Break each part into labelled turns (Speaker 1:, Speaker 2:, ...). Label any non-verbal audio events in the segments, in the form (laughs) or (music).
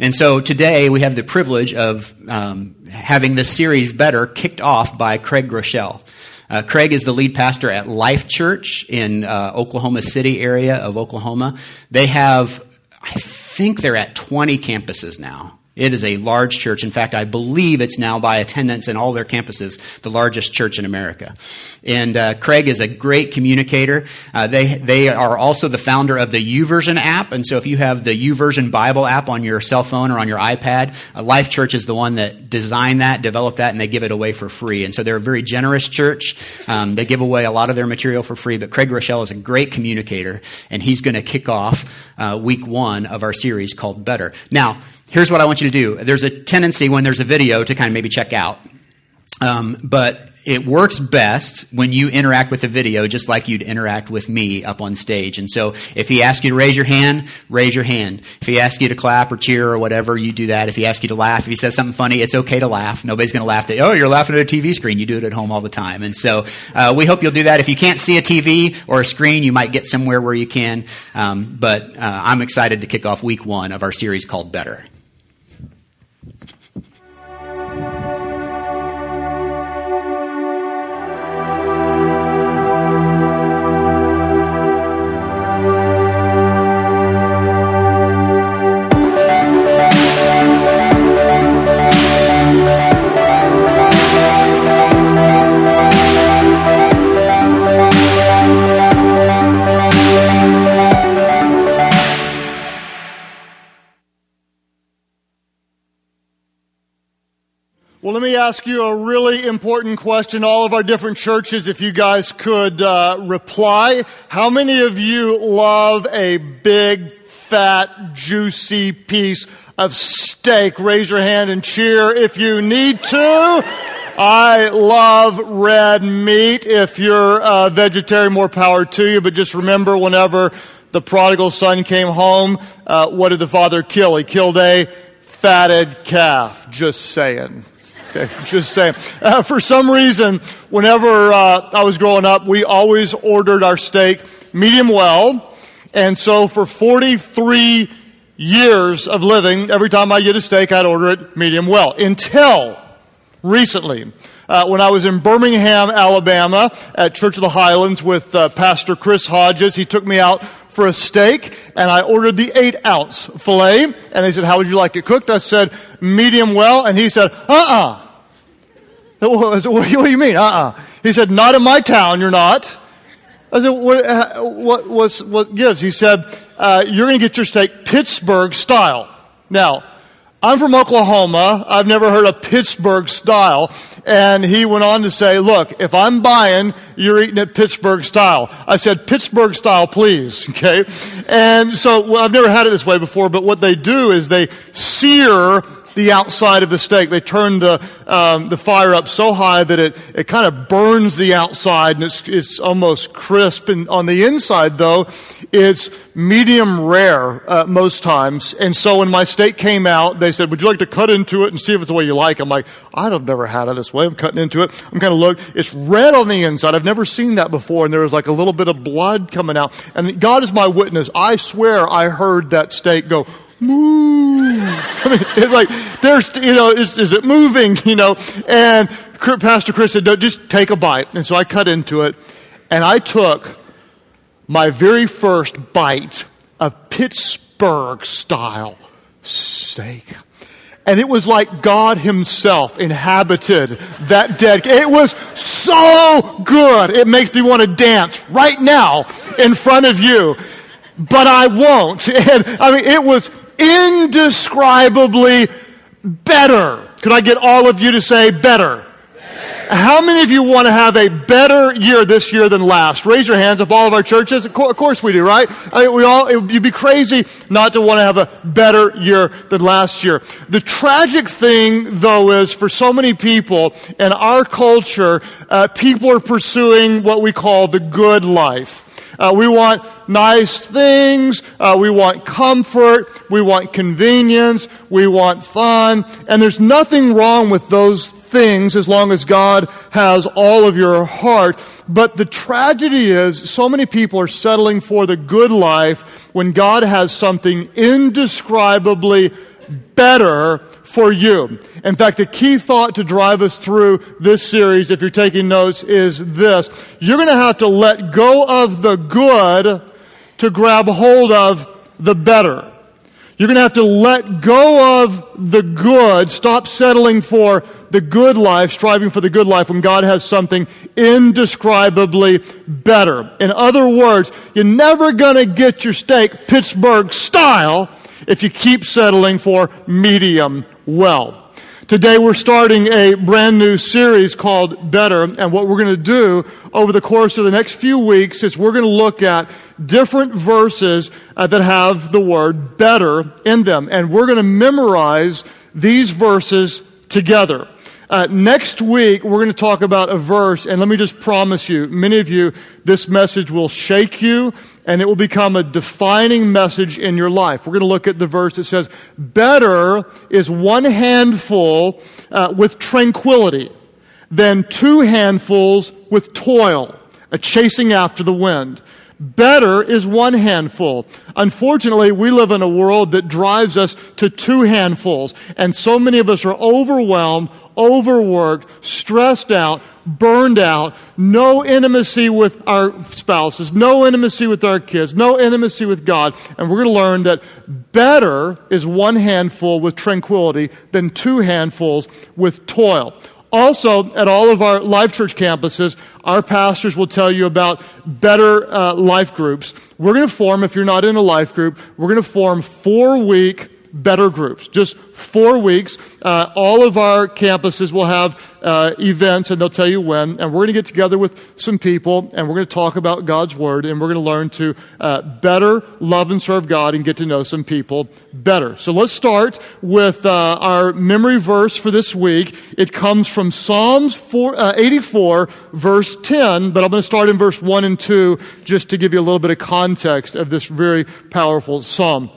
Speaker 1: And so today we have the privilege of um, having this series better kicked off by Craig Groeschel. Uh, Craig is the lead pastor at Life Church in uh, Oklahoma City area of Oklahoma. They have, I think they're at 20 campuses now. It is a large church. In fact, I believe it's now by attendance in all their campuses, the largest church in America. And uh, Craig is a great communicator. Uh, they, they are also the founder of the YouVersion app. And so if you have the YouVersion Bible app on your cell phone or on your iPad, uh, Life Church is the one that designed that, developed that, and they give it away for free. And so they're a very generous church. Um, they give away a lot of their material for free. But Craig Groeschel is a great communicator, and he's going to kick off uh, week one of our series called Better. Now, here's what I want you to do. There's a tendency when there's a video to kind of maybe check out. Um, but it works best when you interact with the video just like you'd interact with me up on stage. And so if he asks you to raise your hand, raise your hand. If he asks you to clap or cheer or whatever, you do that. If he asks you to laugh, if he says something funny, it's okay to laugh. Nobody's going to laugh at, oh, you're laughing at a TV screen. You do it at home all the time. And so uh, we hope you'll do that. If you can't see a TV or a screen, you might get somewhere where you can. Um, but uh, I'm excited to kick off week one of our series called Better.
Speaker 2: Me ask you a really important question. All of our different churches, if you guys could uh, reply. How many of you love a big, fat, juicy piece of steak? Raise your hand and cheer if you need to. I love red meat. If you're a vegetarian, more power to you. But just remember, whenever the prodigal son came home, uh, what did the father kill? He killed a fatted calf. Just saying. Okay, just saying. Uh, for some reason, whenever uh, I was growing up, we always ordered our steak medium well. And so for 43 years of living, every time I get a steak, I'd order it medium well. Until recently, uh, when I was in Birmingham, Alabama, at Church of the Highlands with uh, Pastor Chris Hodges, he took me out for a steak, and I ordered the eight ounce filet. And he said, How would you like it cooked? I said, Medium well. And he said, (laughs) Uh uh What do you mean? Uh uh He said, Not in my town, you're not. I said, What, uh, what was, what, yes. He said, uh, You're going to get your steak Pittsburgh style. Now, I'm from Oklahoma. I've never heard of Pittsburgh style. And he went on to say, look, if I'm buying, you're eating it Pittsburgh style. I said, Pittsburgh style, please. (laughs) Okay. And so well, I've never had it this way before, but what they do is they sear the outside of the steak. They turn the, um, the fire up so high that it, it kind of burns the outside and it's, it's almost crisp. And on the inside, though, it's medium rare uh, most times. And so when my steak came out, they said, Would you like to cut into it and see if it's the way you like? I'm like, I've never had it this way. I'm cutting into it. I'm kind of look. It's red on the inside. I've never seen that before. And there was like a little bit of blood coming out. And God is my witness. I swear I heard that steak go, move. (laughs) I mean, it's like, there's, you know, is, is it moving, (laughs) you know? And Pastor Chris said, just take a bite. And so I cut into it, and I took my very first bite of Pittsburgh style steak. And it was like God Himself inhabited that dead. It was so good. It makes me want to dance right now in front of you. But I won't. (laughs) And I mean, it was indescribably better. Could I get all of you to say better? How many of you want to have a better year this year than last? Raise your hands up, all of our churches. Of course we do, right? I mean, we all, you'd be crazy not to want to have a better year than last year. The tragic thing, though, is for so many people in our culture, uh, people are pursuing what we call the good life. Uh, we want nice things. Uh, we want comfort. We want convenience. We want fun. And there's nothing wrong with those things as long as God has all of your heart. But the tragedy is so many people are settling for the good life when God has something indescribably better for you. In fact, a key thought to drive us through this series, if you're taking notes, is this. You're going to have to let go of the good to grab hold of the better. You're going to have to let go of the good, stop settling for the good life, striving for the good life when God has something indescribably better. In other words, you're never going to get your steak Pittsburgh style if you keep settling for medium well. Today we're starting a brand new series called Better, and what we're going to do over the course of the next few weeks is we're going to look at different verses uh, that have the word better in them, and we're going to memorize these verses together. Uh, next week, we're going to talk about a verse, and let me just promise you, many of you, this message will shake you, and it will become a defining message in your life. We're going to look at the verse that says, Better is one handful uh, with tranquility than two handfuls with toil, a chasing after the wind. Better is one handful. Unfortunately, we live in a world that drives us to two handfuls. And so many of us are overwhelmed, overworked, stressed out, burned out, no intimacy with our spouses, no intimacy with our kids, no intimacy with God. And we're going to learn that better is one handful with tranquility than two handfuls with toil. Also, at all of our Life Church campuses, our pastors will tell you about better uh, life groups. We're going to form, if you're not in a life group, we're going to form four week better groups. Just four weeks. Uh, all of our campuses will have uh, events, and they'll tell you when. And we're going to get together with some people, and we're going to talk about God's Word, and we're going to learn to uh, better love and serve God and get to know some people better. So let's start with uh, our memory verse for this week. It comes from Psalms 4, uh, 84, verse 10, but I'm going to start in verse 1 and 2 just to give you a little bit of context of this very powerful psalm.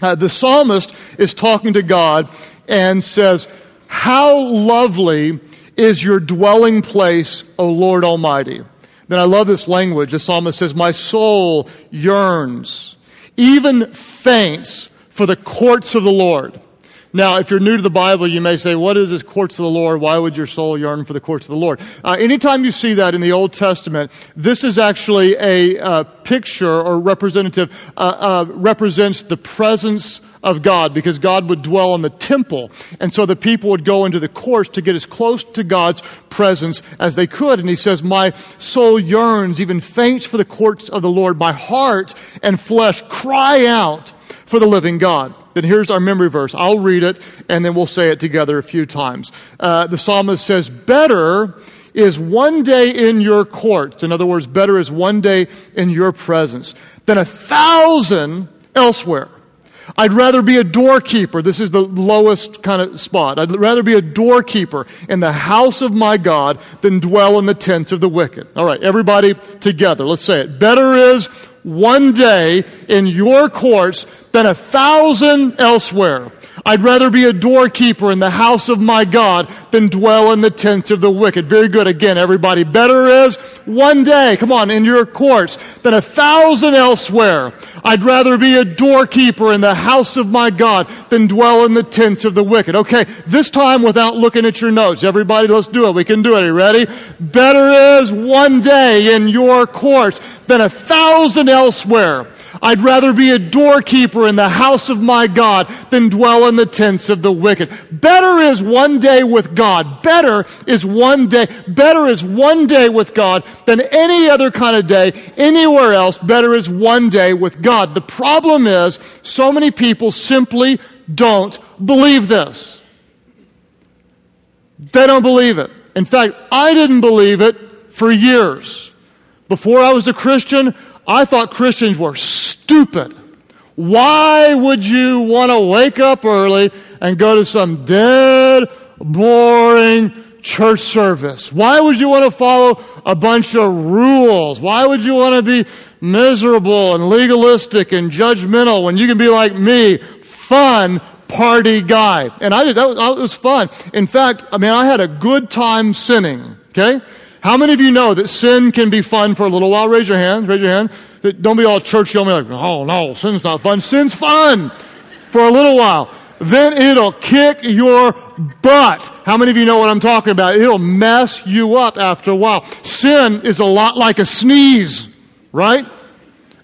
Speaker 2: Uh, the psalmist is talking to God and says, How lovely is your dwelling place, O Lord Almighty. Then I love this language. The psalmist says, My soul yearns, even faints for the courts of the Lord. Now, if you're new to the Bible, you may say, What is this courts of the Lord? Why would your soul yearn for the courts of the Lord? Uh, anytime you see that in the Old Testament, this is actually a uh, picture or representative, uh, uh, represents the presence of God because God would dwell in the temple. And so the people would go into the courts to get as close to God's presence as they could. And he says, My soul yearns, even faints for the courts of the Lord. My heart and flesh cry out for the living God then here's our memory verse. I'll read it and then we'll say it together a few times. Uh, the psalmist says, Better is one day in your courts. In other words, better is one day in your presence than a thousand elsewhere. I'd rather be a doorkeeper. This is the lowest kind of spot. I'd rather be a doorkeeper in the house of my God than dwell in the tents of the wicked. All right, everybody together. Let's say it. Better is one day in your courts than a thousand elsewhere. I'd rather be a doorkeeper in the house of my God than dwell in the tents of the wicked. Very good. Again, everybody. Better is one day, come on, in your courts than a thousand elsewhere. I'd rather be a doorkeeper in the house of my God than dwell in the tents of the wicked. Okay, this time without looking at your notes. Everybody, let's do it. We can do it. Are you ready? Better is one day in your courts than a thousand elsewhere. I'd rather be a doorkeeper in the house of my God than dwell in the tents of the wicked. Better is one day with God. Better is one day, better is one day with God than any other kind of day anywhere else. Better is one day with God. The problem is so many people simply don't believe this. They don't believe it. In fact, I didn't believe it for years. Before I was a Christian, I thought Christians were stupid. Why would you want to wake up early and go to some dead, boring church service? Why would you want to follow a bunch of rules? Why would you want to be miserable and legalistic and judgmental when you can be like me, fun, party guy? And I did, that was, that was fun. In fact, I mean, I had a good time sinning, okay? How many of you know that sin can be fun for a little while? Raise your hands. Raise your hand. Don't be all churchy on me like, oh no, sin's not fun. Sin's fun for a little while. then it'll kick your butt. How many of you know what I'm talking about? It'll mess you up after a while. Sin is a lot like a sneeze, right?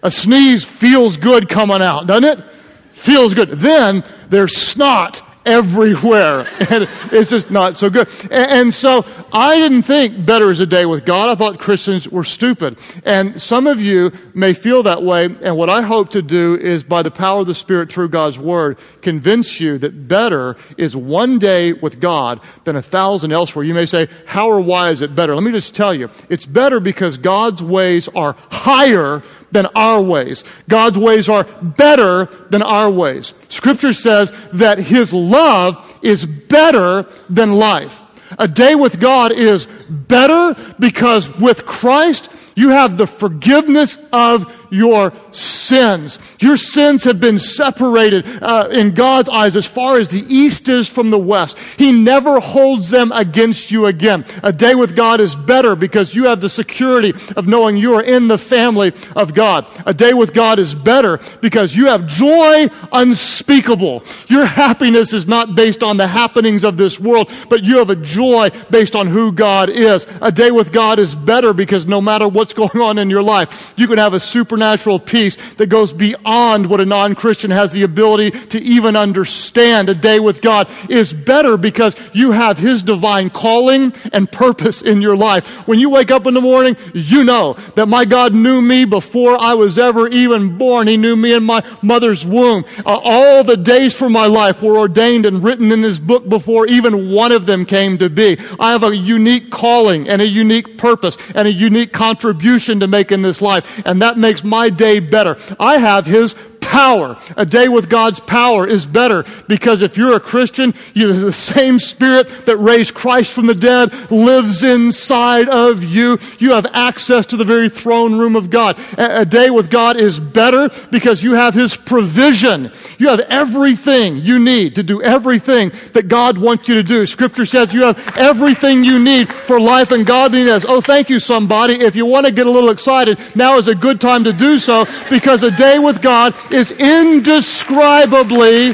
Speaker 2: A sneeze feels good coming out, doesn't it? Feels good. Then there's snot everywhere. (laughs) And it's just not so good. And, so I didn't think better is a day with God. I thought Christians were stupid. And some of you may feel that way. And what I hope to do is, by the power of the Spirit through God's Word, convince you that better is one day with God than a thousand elsewhere. You may say, How or why is it better? Let me just tell you. It's better because God's ways are higher than our ways. God's ways are better than our ways. Scripture says that His love is better than life. A day with God is better because with Christ, you have the forgiveness of your sins. Your sins have been separated uh, in God's eyes as far as the east is from the west. He never holds them against you again. A day with God is better because you have the security of knowing you are in the family of God. A day with God is better because you have joy unspeakable. Your happiness is not based on the happenings of this world, but you have a joy based on who God is. A day with God is better because no matter what's (laughs) going on in your life, you can have a supernatural peace that goes beyond what a non Christian has the ability to even understand. A day with God is better because you have His divine calling and purpose in your life. When you wake up in the morning, you know that my God knew me before I was ever even born. He knew me in my mother's womb. Uh, all the days for my life were ordained and written in His book before even one of them came to be. I have a unique calling and a unique purpose and a unique contribution to make in this life. And that makes my day better. I have His power. A day with God's power is better because if you're a Christian, you, the same spirit that raised Christ from the dead lives inside of you. You have access to the very throne room of God. A, a day with God is better because you have His provision. You have everything you need to do everything that God wants you to do. Scripture says you have everything you need for life and godliness. Oh, thank you, somebody. If you want to get a little excited, now is a good time to do so because a day with God is is indescribably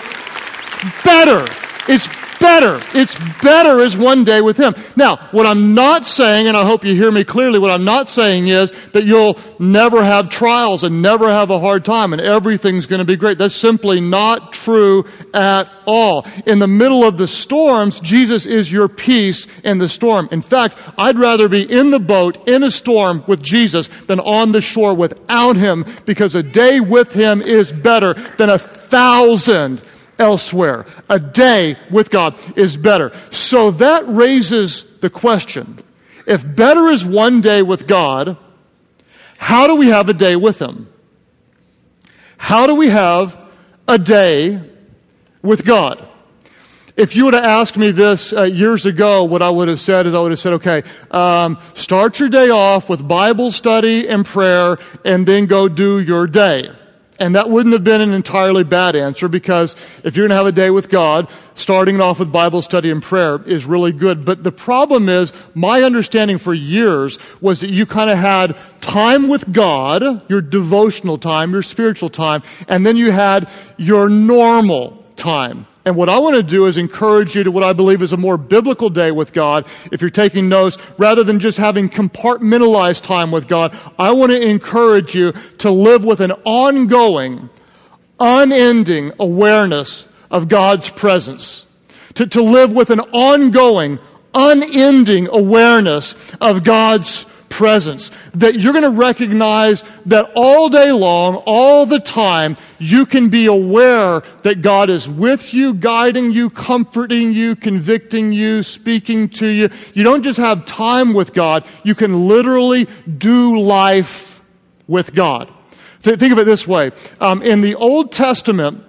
Speaker 2: better. It's better. It's better as one day with Him. Now, what I'm not saying, and I hope you hear me clearly, what I'm not saying is that you'll never have trials and never have a hard time and everything's going to be great. That's simply not true at all. In the middle of the storms, Jesus is your peace in the storm. In fact, I'd rather be in the boat in a storm with Jesus than on the shore without Him because a day with Him is better than a thousand elsewhere. A day with God is better. So that raises the question if better is one day with God, how do we have a day with Him? How do we have a day with God? If you would have asked me this uh, years ago, what I would have said is I would have said, okay, um, start your day off with Bible study and prayer, and then go do your day. And that wouldn't have been an entirely bad answer because if you're going to have a day with God, starting off with Bible study and prayer is really good. But the problem is, my understanding for years was that you kind of had time with God, your devotional time, your spiritual time, and then you had your normal time. And what I want to do is encourage you to what I believe is a more biblical day with God. If you're taking notes, rather than just having compartmentalized time with God, I want to encourage you to live with an ongoing, unending awareness of God's presence. To, to live with an ongoing, unending awareness of God's presence. That you're going to recognize that all day long, all the time, you can be aware that God is with you, guiding you, comforting you, convicting you, speaking to you. You don't just have time with God, you can literally do life with God. Th- think of it this way um, in the Old Testament,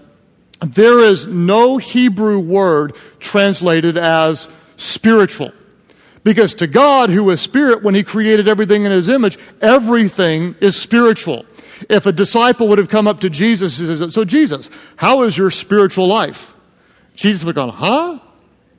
Speaker 2: there is no Hebrew word translated as spiritual. Because to God, who is spirit, when he created everything in his image, everything is spiritual. If a disciple would have come up to Jesus and So, Jesus, how is your spiritual life? Jesus would have gone, Huh?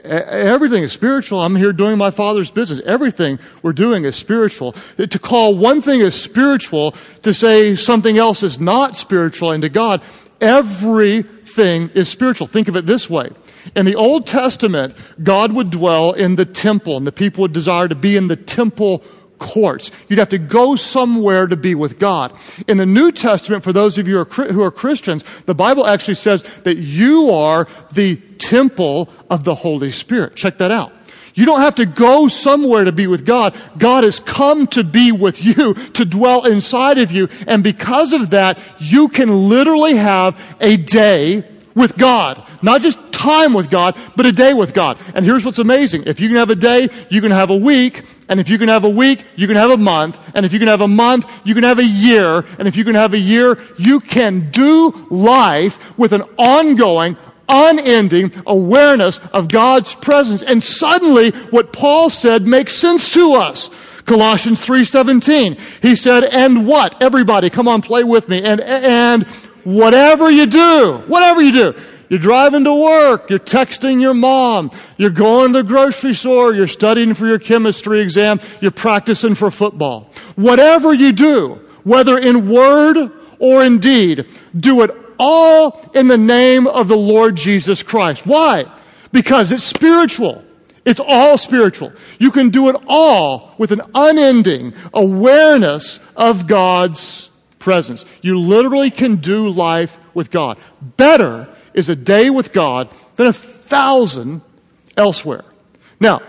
Speaker 2: Everything is spiritual. I'm here doing my Father's business. Everything we're doing is spiritual. To call one thing as spiritual, to say something else is not spiritual, and to God, everything is spiritual. Think of it this way. In the Old Testament, God would dwell in the temple, and the people would desire to be in the temple courts. You'd have to go somewhere to be with God. In the New Testament, for those of you who are, Christians, the Bible actually says that you are the temple of the Holy Spirit. Check that out. You don't have to go somewhere to be with God. God has come to be with you, to dwell inside of you. And because of that, you can literally have a day with God. Not just time with God, but a day with God. And here's what's amazing. If you can have a day, you can have a week. And if you can have a week, you can have a month. And if you can have a month, you can have a year. And if you can have a year, you can do life with an ongoing, unending awareness of God's presence. And suddenly, what Paul said makes sense to us. Colossians 3:17. He said, "And what? Everybody, come on, play with me. And and whatever you do, whatever you do, you're driving to work, you're texting your mom, you're going to the grocery store, you're studying for your chemistry exam, you're practicing for football. Whatever you do, whether in word or in deed, do it all in the name of the Lord Jesus Christ. Why? Because it's spiritual. It's all spiritual. You can do it all with an unending awareness of God's presence. You literally can do life with God. Better is a day with God than a thousand elsewhere. Now,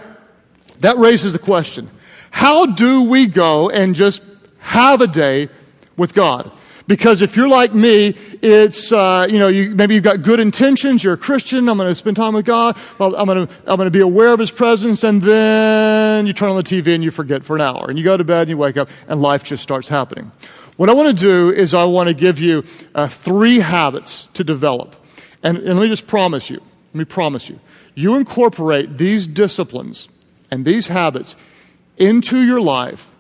Speaker 2: that raises the question how do we go and just have a day with God? Because if you're like me, it's, uh, you know, you, maybe you've got good intentions, you're a Christian, I'm going to spend time with God, I'm going to I'm going to be aware of His presence, and then you turn on the TV and you forget for an hour. And you go to bed and you wake up, and life just starts happening. What I want to do is I want to give you uh, three habits to develop. And, and let me just promise you, let me promise you, you incorporate these disciplines and these habits into your life,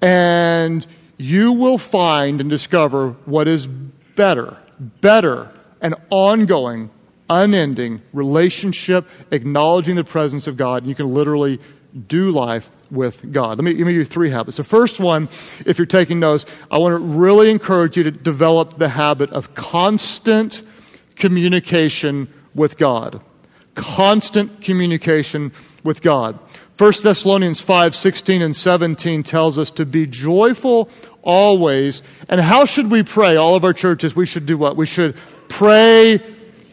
Speaker 2: and you will find and discover what is better, better, and ongoing, unending relationship, acknowledging the presence of God. And you can literally do life with God. Let me, let me give you three habits. The first one, if you're taking notes, I want to really encourage you to develop the habit of constant communication with God. Constant communication with God. 1 Thessalonians 5 16 and 17 tells us to be joyful always. And how should we pray? All of our churches, we should do what? We should pray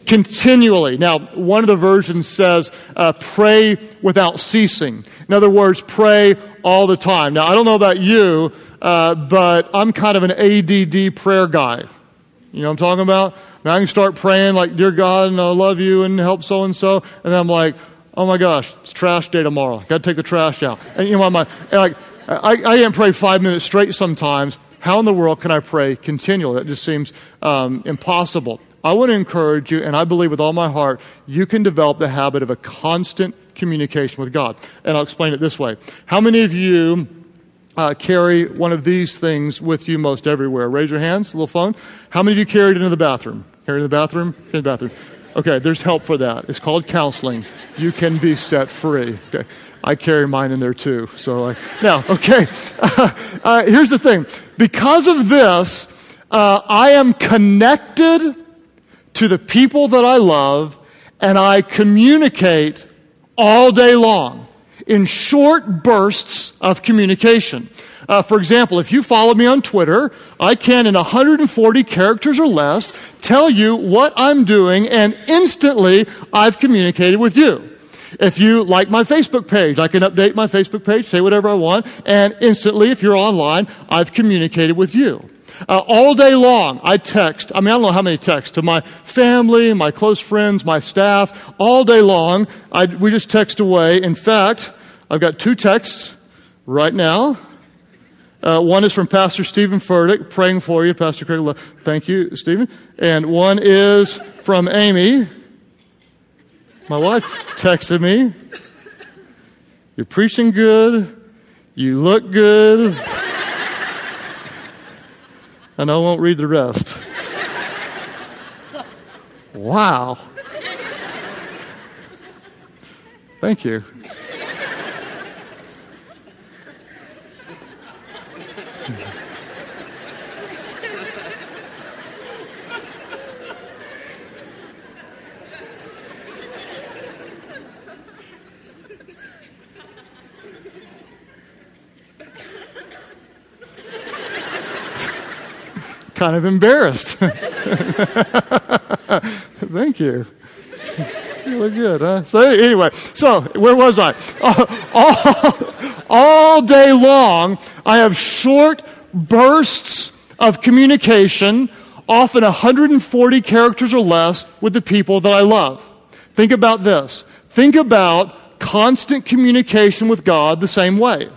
Speaker 2: continually. Now, one of the versions says, uh, pray without ceasing. In other words, pray all the time. Now, I don't know about you, uh, but I'm kind of an ADD prayer guy. You know I'm talking about? Now I can start praying like, Dear God, and I love you and help so and so. And then I'm like, oh my gosh, it's trash day tomorrow. Got to take the trash out. And you know, my, like, I, I can't pray five minutes straight sometimes. How in the world can I pray continually? That just seems um, impossible. I want to encourage you, and I believe with all my heart, you can develop the habit of a constant communication with God. And I'll explain it this way. How many of you uh, carry one of these things with you most everywhere? Raise your hands, a little phone. How many of you carried into the bathroom? Carry it in the bathroom? Carry in the bathroom. Okay, there's help for that. It's called counseling. You can be set free. Okay. I carry mine in there too. So I, now, okay. (laughs) Uh, here's the thing. Because of this, uh, I am connected to the people that I love, and I communicate all day long in short bursts of communication. Uh, for example, if you follow me on Twitter, I can, in 140 characters or less, tell you what I'm doing, and instantly I've communicated with you. If you like my Facebook page, I can update my Facebook page, say whatever I want, and instantly, if you're online, I've communicated with you. Uh, all day long, I text. I mean, I don't know how many texts to my family, my close friends, my staff. All day long, I, we just text away. In fact, I've got two texts right now. Uh, one is from Pastor Stephen Furtick, praying for you, Pastor Craig. Thank you, Stephen. And one is from Amy. My wife texted me. You're preaching good. You look good. and I won't read the rest. Wow. Thank you. Kind of embarrassed. (laughs) Thank you. You look good, huh? So anyway, so where was I? (laughs) all, all day long, I have short bursts of communication, often 140 characters or less, with the people that I love. Think about this. Think about constant communication with God the same way.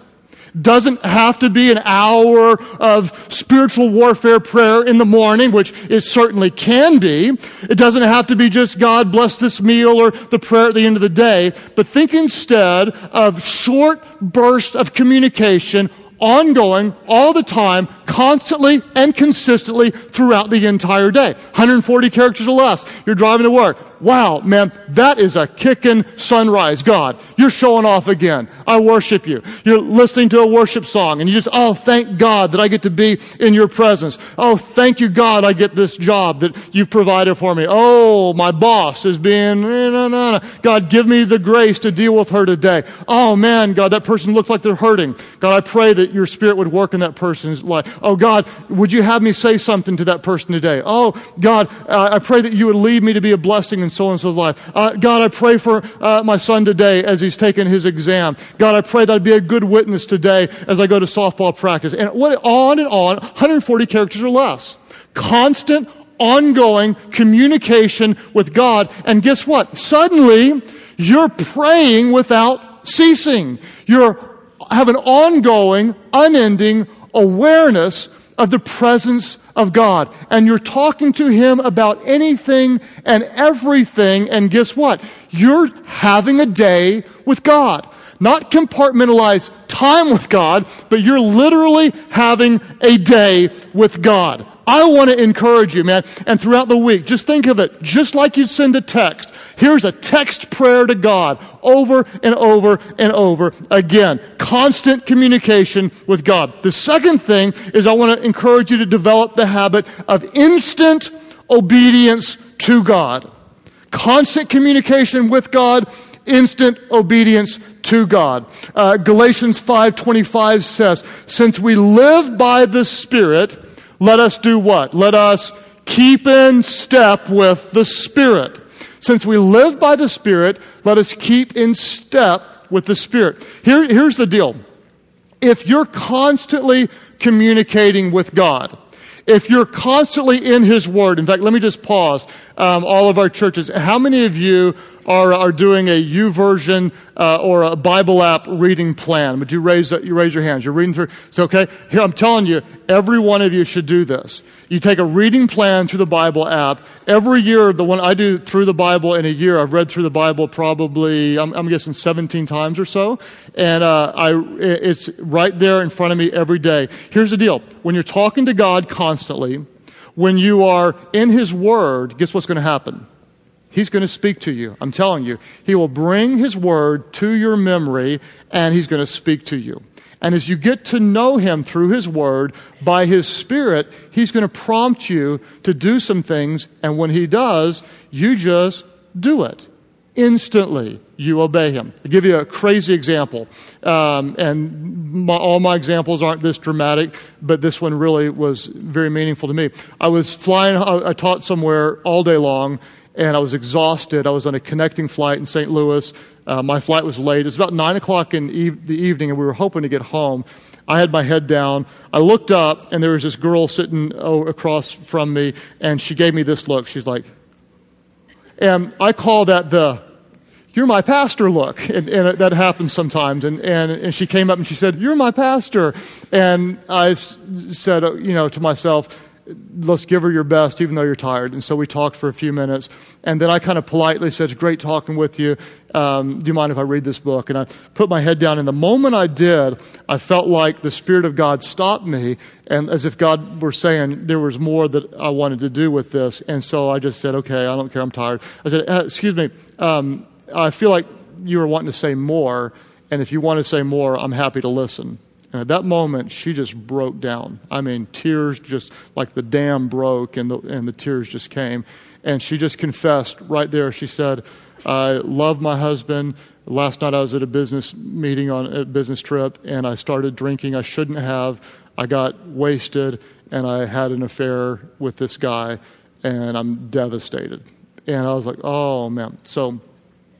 Speaker 2: Doesn't have to be an hour of spiritual warfare prayer in the morning, which it certainly can be. It doesn't have to be just God bless this meal or the prayer at the end of the day. But think instead of short bursts of communication ongoing, all the time, constantly and consistently throughout the entire day. 140 characters or less. You're driving to work. Wow, man, that is a kicking sunrise, God. You're showing off again. I worship you. You're listening to a worship song and you just, oh, thank God that I get to be in your presence. Oh, thank you, God, I get this job that you've provided for me. Oh, my boss is being, no, no, no. God, give me the grace to deal with her today. Oh, man, God, that person looks like they're hurting. God, I pray that your spirit would work in that person's life. Oh, God, would you have me say something to that person today? Oh, God, uh, I pray that you would lead me to be a blessing in so and so's life. Uh, God, I pray for uh, my son today as he's taking his exam. God, I pray that I'd be a good witness today as I go to softball practice. And what, on and on, 140 characters or less. Constant, ongoing communication with God. And guess what? Suddenly, you're praying without ceasing. You're have an ongoing, unending awareness of the presence of God. And you're talking to Him about anything and everything. And guess what? You're having a day with God. Not compartmentalized time with God, but you're literally having a day with God. I want to encourage you, man. And throughout the week, just think of it just like you send a text. Here's a text prayer to God over and over and over again. Constant communication with God. The second thing is I want to encourage you to develop the habit of instant obedience to God. Constant communication with God, instant obedience to God. Uh, Galatians 5:25 says, "Since we live by the Spirit, let us do what? Let us keep in step with the Spirit. Since we live by the Spirit, let us keep in step with the Spirit. Here, here's the deal. If you're constantly communicating with God, if you're constantly in His Word, in fact, let me just pause. Um, all of our churches, how many of you are, are doing a YouVersion uh, or a Bible app reading plan. Would you raise, you raise your hands? You're reading through. It's okay. Here, I'm telling you, every one of you should do this. You take a reading plan through the Bible app. Every year, the one I do through the Bible in a year, I've read through the Bible probably, I'm, I'm guessing 17 times or so. And uh, I, it's right there in front of me every day. Here's the deal. When you're talking to God constantly, when you are in His Word, guess what's going to happen? He's going to speak to you. I'm telling you. He will bring His word to your memory and He's going to speak to you. And as you get to know Him through His word, by His Spirit, He's going to prompt you to do some things. And when He does, you just do it. Instantly, you obey Him. I'll give you a crazy example. Um, and my, all my examples aren't this dramatic, but this one really was very meaningful to me. I was flying, I, I taught somewhere all day long and I was exhausted. I was on a connecting flight in St. Louis. Uh, my flight was late. It was about 9 o'clock in e- the evening, and we were hoping to get home. I had my head down. I looked up, and there was this girl sitting across from me, and she gave me this look. She's like, and I call that the you're my pastor look. And, and, that happens sometimes. And, and, and she came up and she said, You're my pastor. And I said, you know, to myself, let's give her your best, even though you're tired. And so we talked for a few minutes. And then I kind of politely said, great talking with you. Um, do you mind if I read this book? And I put my head down. And the moment I did, I felt like the Spirit of God stopped me, and as if God were saying there was more that I wanted to do with this. And so I just said, Okay, I don't care. I'm tired. I said, uh, Excuse me. Um, I feel like you were wanting to say more. And if you want to say more, I'm happy to listen. And at that moment, she just broke down. I mean, tears just like the dam broke and the, and the tears just came. And she just confessed right there. She said, I love my husband. Last night I was at a business meeting on a business trip and I started drinking. I shouldn't have. I got wasted and I had an affair with this guy, and I'm devastated. And I was like, oh man. So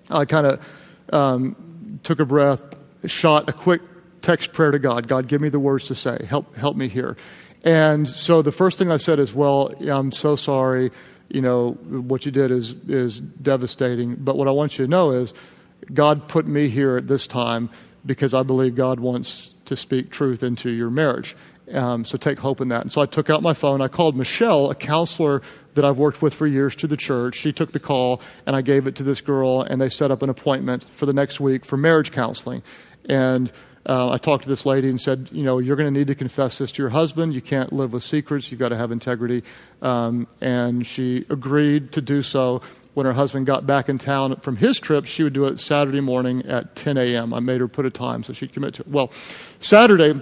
Speaker 2: I kind of um, took a breath, shot a quick text prayer to God God, give me the words to say. Help, help me here. And so the first thing I said is, well, I'm so sorry. You know, what you did is, is devastating. But what I want you to know is God put me here at this time because I believe God wants to speak truth into your marriage. Um, so take hope in that. And so I took out my phone. I called Michelle, a counselor that I've worked with for years, to the church. She took the call, and I gave it to this girl, and they set up an appointment for the next week for marriage counseling. And uh, I talked to this lady and said, you know, you're going to need to confess this to your husband. You can't live with secrets. You've got to have integrity. Um, and she agreed to do so. When her husband got back in town from his trip, she would do it Saturday morning at 10 a.m. I made her put a time so she'd commit to it. Well, Saturday,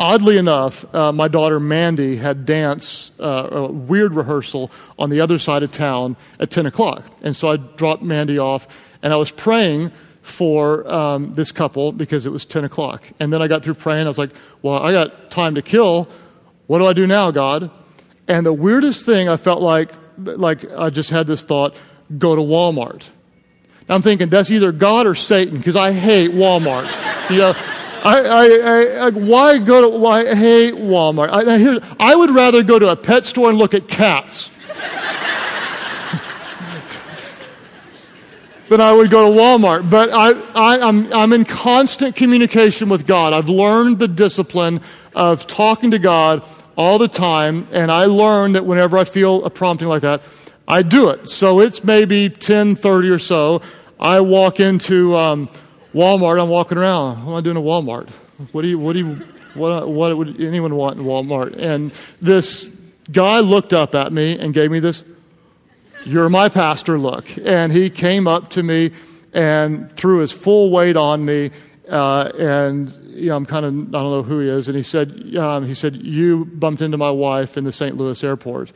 Speaker 2: oddly enough, uh, my daughter Mandy had dance, uh, a weird rehearsal on the other side of town at 10 o'clock. And so I dropped Mandy off, and I was praying for um, this couple because it was 10 o'clock. And then I got through praying. I was like, well, I got time to kill. What do I do now, God? And the weirdest thing I felt like, like I just had this thought go to Walmart. Now I'm thinking that's either God or Satan because I hate Walmart. (laughs) you know, I, I, I, why go to, why, hate Walmart. I, here, I would rather go to a pet store and look at cats than I would go to Walmart. But I, I, I'm, I'm in constant communication with God. I've learned the discipline of talking to God all the time, and I learned that whenever I feel a prompting like that, I do it. So it's maybe 10:30 or so. I walk into um, Walmart, I'm walking around. What am I doing at Walmart? What do you, what do you, what, what would anyone want in Walmart? And this guy looked up at me and gave me this, you're my pastor look. And he came up to me and threw his full weight on me. Uh, and you know, I'm kind of, I don't know who he is. And he said, um, he said, you bumped into my wife in the St. Louis airport.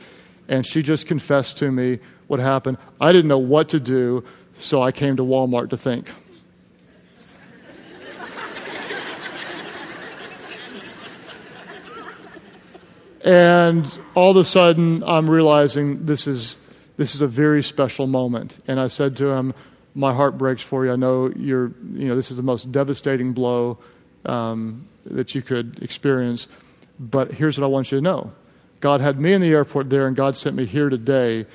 Speaker 2: And she just confessed to me what happened. I didn't know what to do, so I came to Walmart to think. And all of a sudden, I'm realizing this is, this is a very special moment. And I said to him, My heart breaks for you. I know you're, you know, this is the most devastating blow um, that you could experience. But here's what I want you to know God had me in the airport there, and God sent me here today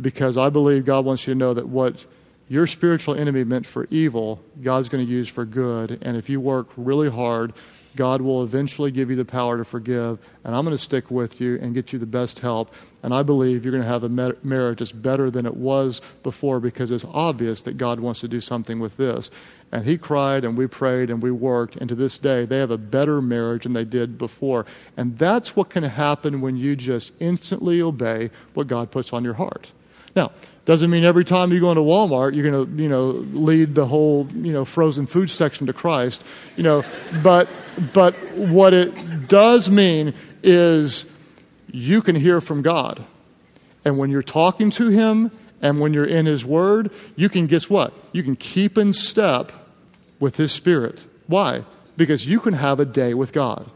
Speaker 2: because I believe God wants you to know that what your spiritual enemy meant for evil, God's going to use for good. And if you work really hard, God will eventually give you the power to forgive, and I'm going to stick with you and get you the best help. And I believe you're going to have a marriage that's better than it was before because it's obvious that God wants to do something with this. And he cried, and we prayed, and we worked, and to this day, they have a better marriage than they did before. And that's what can happen when you just instantly obey what God puts on your heart. Now, doesn't mean every time you go into Walmart you're going to, you know, lead the whole, you know, frozen food section to Christ, you know, but but what it does mean is you can hear from God. And when you're talking to him and when you're in his word, you can guess what? You can keep in step with his spirit. Why? Because you can have a day with God.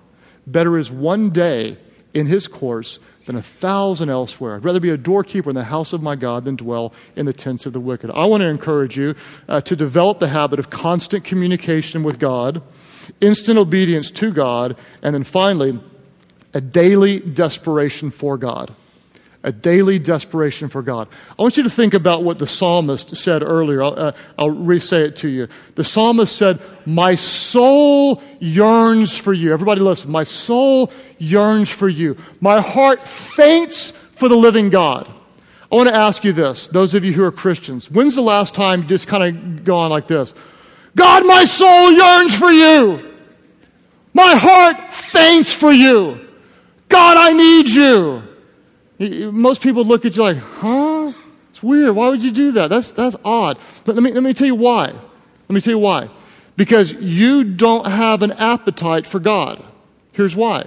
Speaker 2: Better is one day in his course than a thousand elsewhere. I'd rather be a doorkeeper in the house of my God than dwell in the tents of the wicked. I want to encourage you uh, to develop the habit of constant communication with God, instant obedience to God, and then finally, a daily desperation for God a daily desperation for God. I want you to think about what the psalmist said earlier. I'll, uh, I'll re say it to you. The psalmist said, My soul yearns for you. Everybody listen. My soul yearns for you. My heart faints for the living God. I want to ask you this, those of you who are Christians. When's the last time you just kind of go on like this? God, my soul yearns for you. My heart faints for you. God, I need you. Most people look at you like, huh? It's weird. Why would you do that? That's, that's odd. But let me, let me tell you why. Let me tell you why. Because you don't have an appetite for God. Here's why.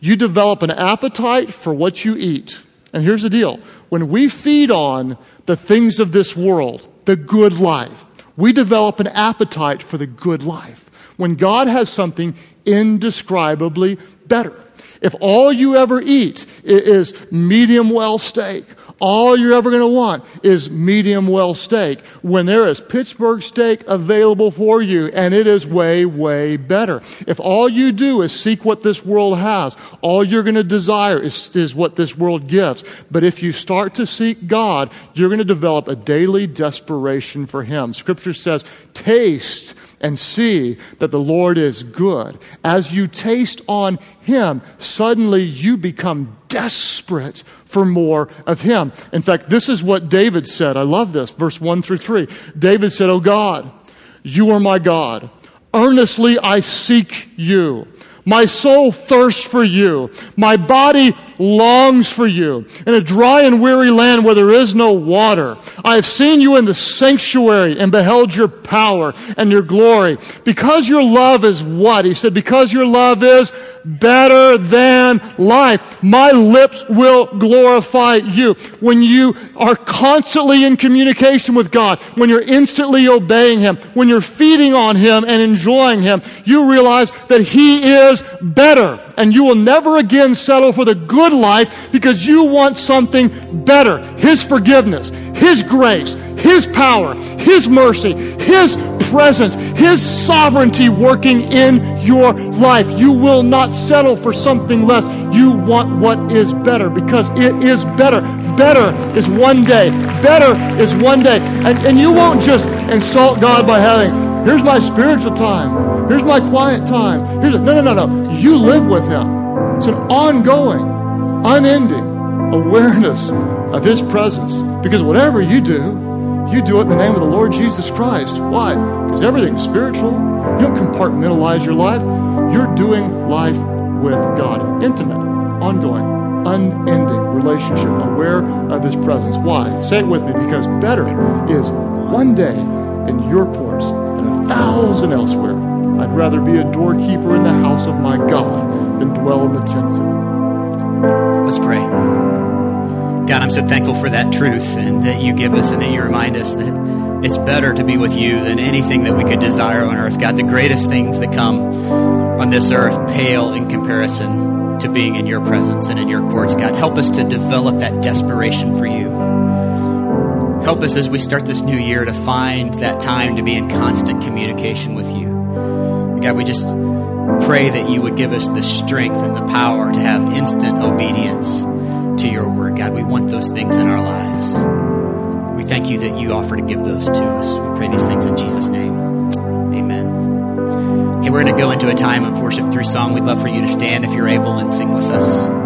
Speaker 2: You develop an appetite for what you eat. And here's the deal when we feed on the things of this world, the good life, we develop an appetite for the good life. When God has something indescribably better. If all you ever eat is medium well steak, all you're ever going to want is medium well steak when there is Pittsburgh steak available for you and it is way, way better. If all you do is seek what this world has, all you're going to desire is, is what this world gives. But if you start to seek God, you're going to develop a daily desperation for Him. Scripture says, taste and see that the Lord is good. As you taste on Him, suddenly you become desperate for more of Him. In fact, this is what David said. I love this, verse 1 through 3. David said, Oh God, you are my God. Earnestly I seek you. My soul thirsts for you. My body longs for you in a dry and weary land where there is no water. I have seen you in the sanctuary and beheld your power and your glory. Because your love is what? He said, because your love is better than life. My lips will glorify you. When you are constantly in communication with God, when you're instantly obeying Him, when you're feeding on Him and enjoying Him, you realize that He is better. And you will never again settle for the good life because you want something better. His forgiveness, His grace, His power, His mercy, His presence, His sovereignty working in your life. You will not settle for something less. You want what is better because it is better. Better is one day. Better is one day. And, and you won't just insult God by having, here's my spiritual time. Here's my quiet time. Here's a, no, no, no, no. You live with Him. It's an ongoing, unending awareness of His presence. Because whatever you do, you do it in the name of the Lord Jesus Christ. Why? Because everything's spiritual. You don't compartmentalize your life. You're doing life with God. Intimate, ongoing, unending relationship, aware of His presence. Why? Say it with me because better is one day in your course than a thousand elsewhere. I'd rather be a doorkeeper in the house of my God than dwell in the tent city.
Speaker 1: Let's pray. God, I'm so thankful for that truth and that you give us and that you remind us that it's better to be with you than anything that we could desire on earth. God, the greatest things that come on this earth pale in comparison to being in your presence and in your courts. God, help us to develop that desperation for you. Help us as we start this new year to find that time to be in constant communication with you. God, we just pray that you would give us the strength and the power to have instant obedience to your word. God, we want those things in our lives. We thank you that you offer to give those to us. We pray these things in Jesus' name. Amen. Hey, we're going to go into a time of worship through song. We'd love for you to stand if you're able and sing with us.